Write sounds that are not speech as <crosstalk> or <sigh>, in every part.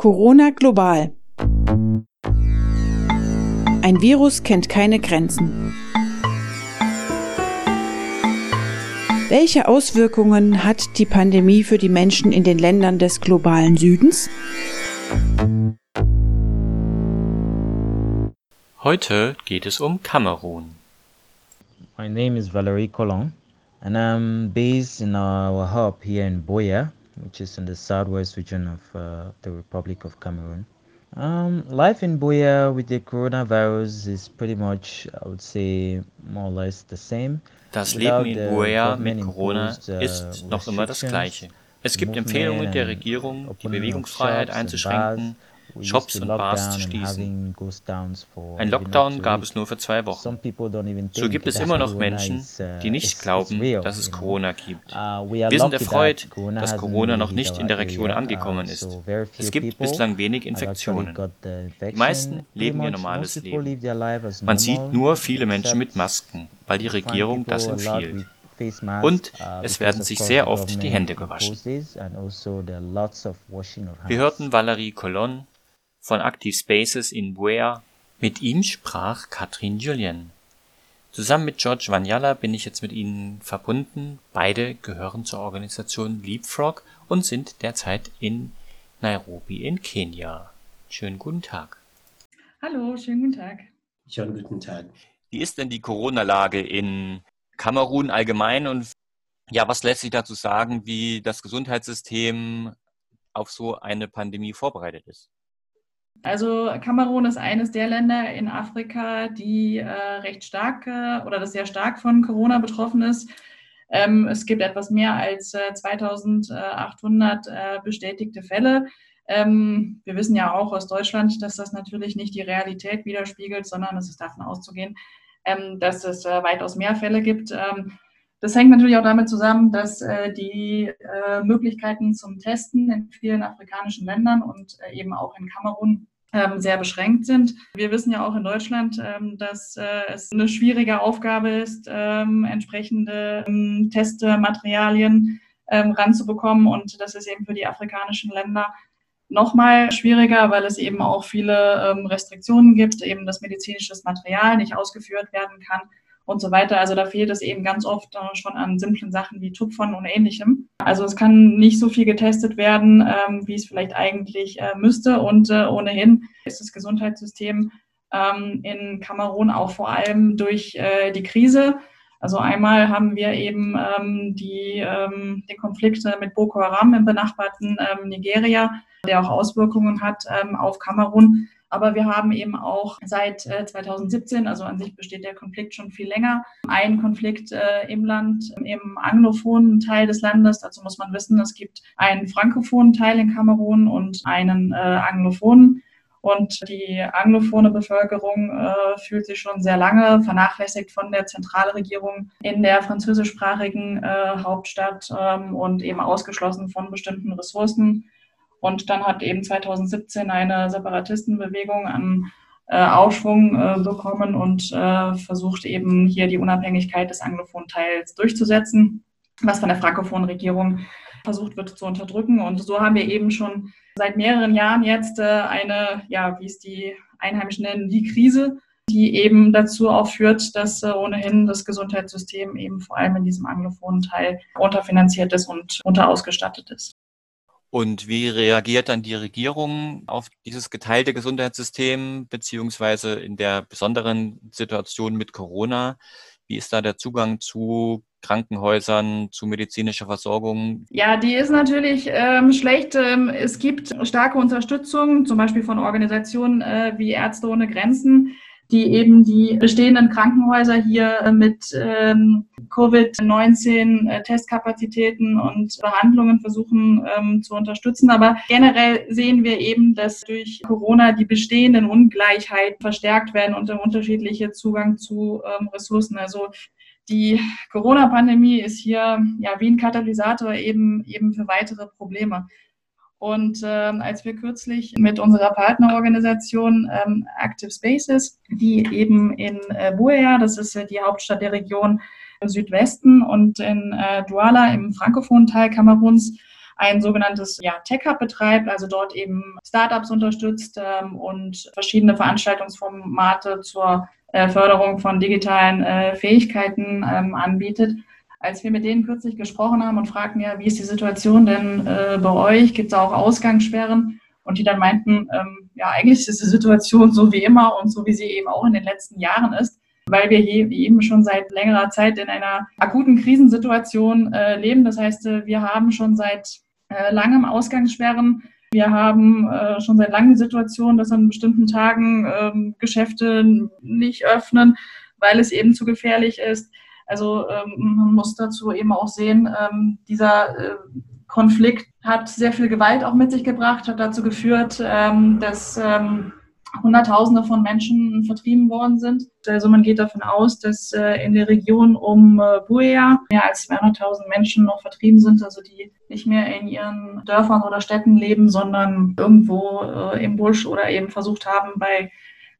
Corona global. Ein Virus kennt keine Grenzen. Welche Auswirkungen hat die Pandemie für die Menschen in den Ländern des globalen Südens? Heute geht es um Kamerun. My name is Valerie Colon and I'm based in our hub here in Boya, which is in the southwest region of uh, the Republic of Cameroon. Um, life in Boya with the coronavirus is pretty much, I would say, more or less the same. Das Leben in Buea mit Corona uh, ist noch immer das gleiche. Es gibt Empfehlungen der Regierung, die Bewegungsfreiheit einzuschränken, Shops und Bars zu schließen. Ein Lockdown gab es nur für zwei Wochen. So gibt es immer noch Menschen, uh, die nicht glauben, dass es Corona gibt. Uh, Wir sind erfreut, dass Corona noch nicht in der Region angekommen ist. Es gibt bislang wenig Infektionen. Die meisten leben ihr normales Leben. Man sieht nur viele Menschen mit Masken, weil die Regierung das empfiehlt. Und uh, es werden sich sehr oft die Hände gewaschen. Also Wir hörten Valerie Colon, von Active Spaces in Buea. Mit ihm sprach Katrin Julien. Zusammen mit George Vanyala bin ich jetzt mit Ihnen verbunden. Beide gehören zur Organisation Leapfrog und sind derzeit in Nairobi in Kenia. Schönen guten Tag. Hallo, schönen guten Tag. Schönen guten Tag. Wie ist denn die Corona-Lage in Kamerun allgemein und ja, was lässt sich dazu sagen, wie das Gesundheitssystem auf so eine Pandemie vorbereitet ist? Also Kamerun ist eines der Länder in Afrika, die äh, recht stark äh, oder das sehr stark von Corona betroffen ist. Ähm, es gibt etwas mehr als äh, 2800 äh, bestätigte Fälle. Ähm, wir wissen ja auch aus Deutschland, dass das natürlich nicht die Realität widerspiegelt, sondern es ist davon auszugehen, ähm, dass es äh, weitaus mehr Fälle gibt. Ähm, das hängt natürlich auch damit zusammen, dass äh, die äh, Möglichkeiten zum Testen in vielen afrikanischen Ländern und äh, eben auch in Kamerun sehr beschränkt sind. Wir wissen ja auch in Deutschland, ähm, dass äh, es eine schwierige Aufgabe ist, ähm, entsprechende ähm, Testmaterialien ähm, ranzubekommen. Und das ist eben für die afrikanischen Länder nochmal schwieriger, weil es eben auch viele ähm, Restriktionen gibt, eben das medizinische Material nicht ausgeführt werden kann und so weiter. Also da fehlt es eben ganz oft äh, schon an simplen Sachen wie Tupfern und ähnlichem. Also es kann nicht so viel getestet werden, ähm, wie es vielleicht eigentlich äh, müsste. Und äh, ohnehin ist das Gesundheitssystem ähm, in Kamerun auch vor allem durch die Krise. Also einmal haben wir eben ähm, die, den Konflikt mit Boko Haram im benachbarten Nigeria, der auch Auswirkungen hat auf Kamerun. Aber wir haben eben auch seit äh, 2017, also an sich besteht der Konflikt schon viel länger, einen Konflikt äh, im Land, im anglophonen Teil des Landes. Dazu muss man wissen, es gibt einen frankophonen Teil in Kamerun und einen äh, anglophonen. Und die anglophone Bevölkerung äh, fühlt sich schon sehr lange vernachlässigt von der Zentralregierung in der französischsprachigen äh, Hauptstadt ähm, und eben ausgeschlossen von bestimmten Ressourcen und dann hat eben 2017 eine Separatistenbewegung an äh, Aufschwung äh, bekommen und äh, versucht eben hier die Unabhängigkeit des anglophonen Teils durchzusetzen, was von der frankophonen Regierung versucht wird zu unterdrücken. Und so haben wir eben schon seit mehreren Jahren jetzt äh, eine, ja, wie es die Einheimischen nennen, die Krise, die eben dazu auch führt, dass äh, ohnehin das Gesundheitssystem eben vor allem in diesem anglophonen Teil unterfinanziert ist und unterausgestattet ist. Und wie reagiert dann die Regierung auf dieses geteilte Gesundheitssystem, beziehungsweise in der besonderen Situation mit Corona? Wie ist da der Zugang zu Krankenhäusern, zu medizinischer Versorgung? Ja, die ist natürlich ähm, schlecht. Ähm, es gibt starke Unterstützung, zum Beispiel von Organisationen äh, wie Ärzte ohne Grenzen, die eben die bestehenden Krankenhäuser hier äh, mit ähm, Covid-19-Testkapazitäten äh, und Behandlungen versuchen ähm, zu unterstützen. Aber generell sehen wir eben, dass durch Corona die bestehenden Ungleichheiten verstärkt werden und der unterschiedliche Zugang zu ähm, Ressourcen. Also die Corona-Pandemie ist hier ja wie ein Katalysator eben, eben für weitere Probleme. Und ähm, als wir kürzlich mit unserer Partnerorganisation ähm, Active Spaces, die eben in äh, Buea, das ist äh, die Hauptstadt der Region Südwesten, und in äh, Douala im frankophonen Teil Kameruns ein sogenanntes ja, Tech Hub betreibt, also dort eben Startups unterstützt ähm, und verschiedene Veranstaltungsformate zur äh, Förderung von digitalen äh, Fähigkeiten ähm, anbietet. Als wir mit denen kürzlich gesprochen haben und fragten, ja, wie ist die Situation denn äh, bei euch? Gibt es auch Ausgangssperren? Und die dann meinten, ähm, ja, eigentlich ist die Situation so wie immer und so wie sie eben auch in den letzten Jahren ist weil wir eben schon seit längerer Zeit in einer akuten Krisensituation äh, leben. Das heißt, äh, wir haben schon seit äh, langem Ausgangssperren. Wir haben äh, schon seit langem die Situation, dass an bestimmten Tagen ähm, Geschäfte nicht öffnen, weil es eben zu gefährlich ist. Also ähm, man muss dazu eben auch sehen, ähm, dieser äh, Konflikt hat sehr viel Gewalt auch mit sich gebracht, hat dazu geführt, ähm, dass ähm, Hunderttausende von Menschen vertrieben worden sind. Also man geht davon aus, dass äh, in der Region um äh, Buea mehr als 200.000 Menschen noch vertrieben sind, also die nicht mehr in ihren Dörfern oder Städten leben, sondern irgendwo äh, im Busch oder eben versucht haben, bei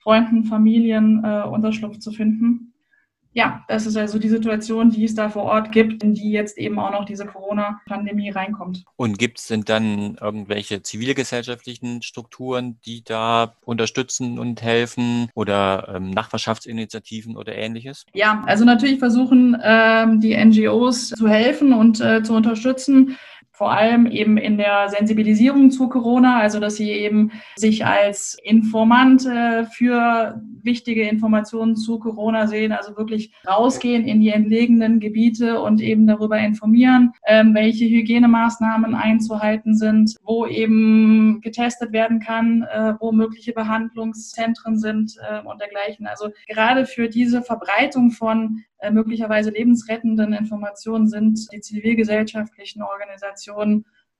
Freunden, Familien Unterschlupf zu finden ja, das ist also die Situation, die es da vor Ort gibt, in die jetzt eben auch noch diese Corona-Pandemie reinkommt. Und gibt es denn dann irgendwelche zivilgesellschaftlichen Strukturen, die da unterstützen und helfen oder ähm, Nachbarschaftsinitiativen oder ähnliches? Ja, also natürlich versuchen ähm, die NGOs zu helfen und äh, zu unterstützen vor allem eben in der Sensibilisierung zu Corona, also dass sie eben sich als Informant für wichtige Informationen zu Corona sehen, also wirklich rausgehen in die entlegenen Gebiete und eben darüber informieren, ähm, welche Hygienemaßnahmen einzuhalten sind, wo eben getestet werden kann, äh, wo mögliche Behandlungszentren sind äh, und dergleichen. Also gerade für diese Verbreitung von äh, möglicherweise lebensrettenden Informationen sind die zivilgesellschaftlichen Organisationen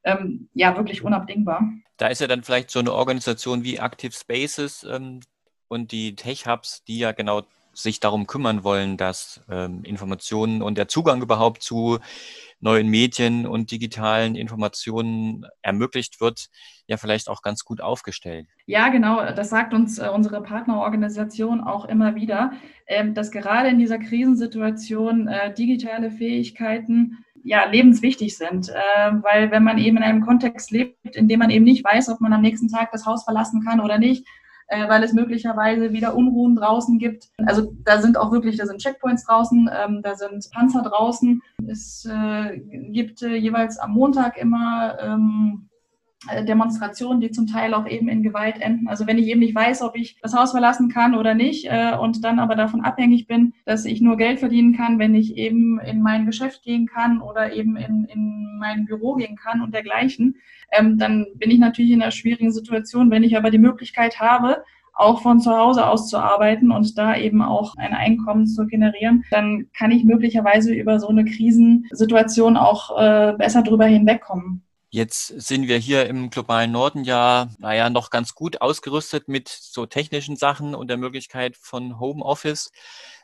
ähm, ja wirklich unabdingbar. Da ist ja dann vielleicht so eine Organisation wie Active Spaces ähm, und die Tech Hubs, die ja genau sich darum kümmern wollen, dass ähm, Informationen und der Zugang überhaupt zu neuen Medien und digitalen Informationen ermöglicht wird, ja vielleicht auch ganz gut aufgestellt. Ja, genau. Das sagt uns äh, unsere Partnerorganisation auch immer wieder, äh, dass gerade in dieser Krisensituation äh, digitale Fähigkeiten ja, lebenswichtig sind. Äh, weil wenn man eben in einem Kontext lebt, in dem man eben nicht weiß, ob man am nächsten Tag das Haus verlassen kann oder nicht, äh, weil es möglicherweise wieder Unruhen draußen gibt. Also da sind auch wirklich, da sind Checkpoints draußen, ähm, da sind Panzer draußen. Es äh, gibt äh, jeweils am Montag immer ähm, äh, Demonstrationen, die zum Teil auch eben in Gewalt enden. Also wenn ich eben nicht weiß, ob ich das Haus verlassen kann oder nicht äh, und dann aber davon abhängig bin, dass ich nur Geld verdienen kann, wenn ich eben in mein Geschäft gehen kann oder eben in, in mein Büro gehen kann und dergleichen, ähm, dann bin ich natürlich in einer schwierigen Situation. Wenn ich aber die Möglichkeit habe, auch von zu Hause aus zu arbeiten und da eben auch ein Einkommen zu generieren, dann kann ich möglicherweise über so eine Krisensituation auch äh, besser drüber hinwegkommen. Jetzt sind wir hier im globalen Norden ja, naja, noch ganz gut ausgerüstet mit so technischen Sachen und der Möglichkeit von Homeoffice.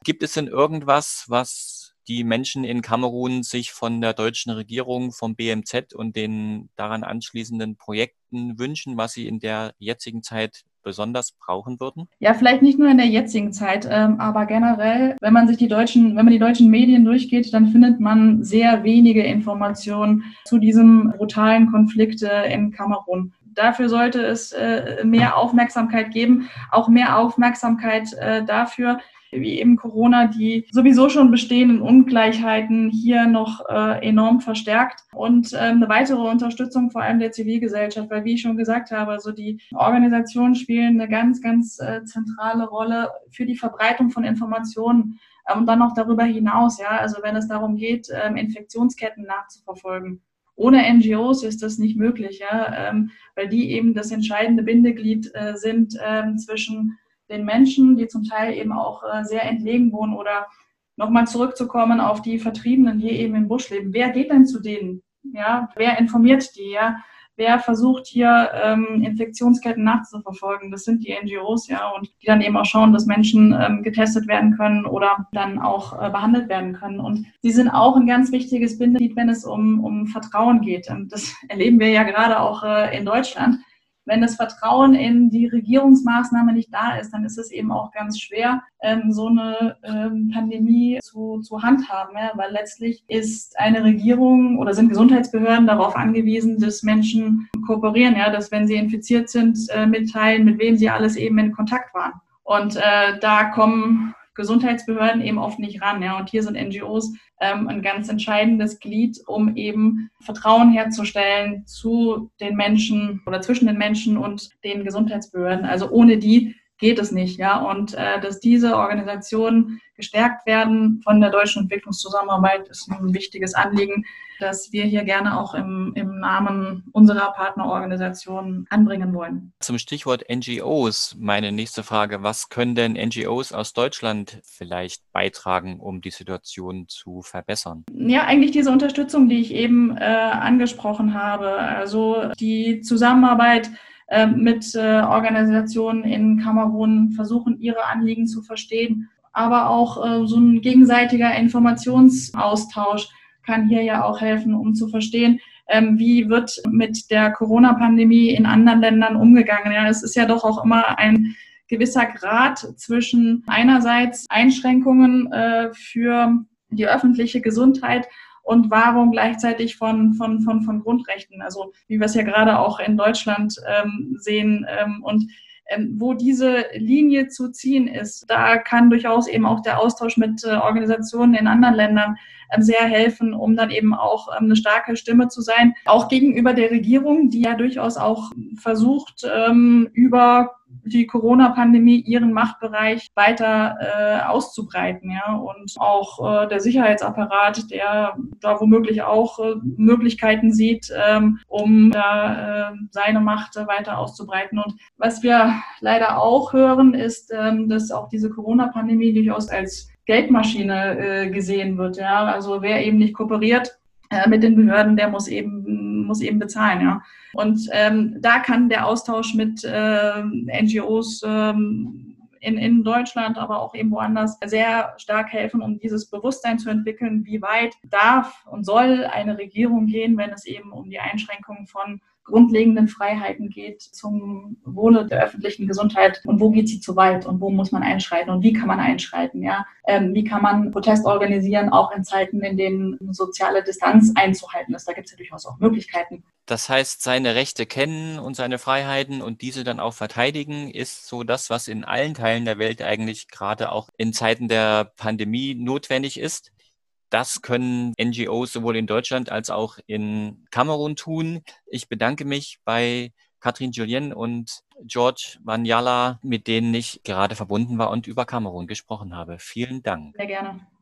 Gibt es denn irgendwas, was die Menschen in Kamerun sich von der deutschen Regierung, vom BMZ und den daran anschließenden Projekten wünschen, was sie in der jetzigen Zeit besonders brauchen würden? Ja, vielleicht nicht nur in der jetzigen Zeit, ähm, aber generell, wenn man sich die deutschen, wenn man die deutschen Medien durchgeht, dann findet man sehr wenige Informationen zu diesem brutalen Konflikt äh, in Kamerun. Dafür sollte es äh, mehr Aufmerksamkeit geben, auch mehr Aufmerksamkeit äh, dafür, wie eben Corona die sowieso schon bestehenden Ungleichheiten hier noch äh, enorm verstärkt und ähm, eine weitere Unterstützung vor allem der Zivilgesellschaft, weil wie ich schon gesagt habe, also die Organisationen spielen eine ganz, ganz äh, zentrale Rolle für die Verbreitung von Informationen äh, und dann noch darüber hinaus, ja, also wenn es darum geht, ähm, Infektionsketten nachzuverfolgen. Ohne NGOs ist das nicht möglich, ja, ähm, weil die eben das entscheidende Bindeglied äh, sind ähm, zwischen den Menschen, die zum Teil eben auch äh, sehr entlegen wohnen oder nochmal zurückzukommen auf die Vertriebenen, die eben im Busch leben. Wer geht denn zu denen? Ja, wer informiert die? Ja, wer versucht hier ähm, Infektionsketten nachzuverfolgen? Das sind die NGOs, ja, und die dann eben auch schauen, dass Menschen ähm, getestet werden können oder dann auch äh, behandelt werden können. Und sie sind auch ein ganz wichtiges Bindeglied, wenn es um, um Vertrauen geht. Und das <laughs> erleben wir ja gerade auch äh, in Deutschland wenn das Vertrauen in die Regierungsmaßnahme nicht da ist, dann ist es eben auch ganz schwer, ähm, so eine ähm, Pandemie zu, zu handhaben, ja? weil letztlich ist eine Regierung oder sind Gesundheitsbehörden darauf angewiesen, dass Menschen kooperieren, ja, dass wenn sie infiziert sind, äh, mitteilen, mit wem sie alles eben in Kontakt waren. Und äh, da kommen Gesundheitsbehörden eben oft nicht ran. Ja. Und hier sind NGOs ähm, ein ganz entscheidendes Glied, um eben Vertrauen herzustellen zu den Menschen oder zwischen den Menschen und den Gesundheitsbehörden. Also ohne die geht es nicht, ja. Und äh, dass diese Organisationen gestärkt werden von der deutschen Entwicklungszusammenarbeit, ist ein wichtiges Anliegen, das wir hier gerne auch im, im Namen unserer Partnerorganisation anbringen wollen. Zum Stichwort NGOs, meine nächste Frage, was können denn NGOs aus Deutschland vielleicht beitragen, um die Situation zu verbessern? Ja, eigentlich diese Unterstützung, die ich eben äh, angesprochen habe, also die Zusammenarbeit äh, mit äh, Organisationen in Kamerun versuchen, ihre Anliegen zu verstehen. Aber auch äh, so ein gegenseitiger Informationsaustausch kann hier ja auch helfen, um zu verstehen, ähm, wie wird mit der Corona-Pandemie in anderen Ländern umgegangen. Ja, es ist ja doch auch immer ein gewisser Grad zwischen einerseits Einschränkungen äh, für die öffentliche Gesundheit und Wahrung gleichzeitig von, von, von, von Grundrechten. Also wie wir es ja gerade auch in Deutschland ähm, sehen. Ähm, und ähm, wo diese Linie zu ziehen ist, da kann durchaus eben auch der Austausch mit äh, Organisationen in anderen Ländern sehr helfen, um dann eben auch ähm, eine starke Stimme zu sein, auch gegenüber der Regierung, die ja durchaus auch versucht, ähm, über die Corona-Pandemie ihren Machtbereich weiter äh, auszubreiten, ja, und auch äh, der Sicherheitsapparat, der da womöglich auch äh, Möglichkeiten sieht, ähm, um da äh, seine Macht weiter auszubreiten. Und was wir leider auch hören, ist, ähm, dass auch diese Corona-Pandemie durchaus als Geldmaschine äh, gesehen wird, ja, also wer eben nicht kooperiert, äh, mit den Behörden, der muss eben, muss eben bezahlen, ja. Und ähm, da kann der Austausch mit äh, NGOs ähm, in, in Deutschland, aber auch eben woanders sehr stark helfen, um dieses Bewusstsein zu entwickeln, wie weit darf und soll eine Regierung gehen, wenn es eben um die Einschränkung von grundlegenden Freiheiten geht zum Wohle der öffentlichen Gesundheit und wo geht sie zu weit und wo muss man einschreiten und wie kann man einschreiten, ja, ähm, wie kann man Protest organisieren, auch in Zeiten, in denen soziale Distanz einzuhalten ist. Da gibt es ja durchaus auch Möglichkeiten. Das heißt, seine Rechte kennen und seine Freiheiten und diese dann auch verteidigen, ist so das, was in allen Teilen der Welt eigentlich gerade auch in Zeiten der Pandemie notwendig ist. Das können NGOs sowohl in Deutschland als auch in Kamerun tun. Ich bedanke mich bei Katrin Julien und George Wanyala, mit denen ich gerade verbunden war und über Kamerun gesprochen habe. Vielen Dank. Sehr gerne.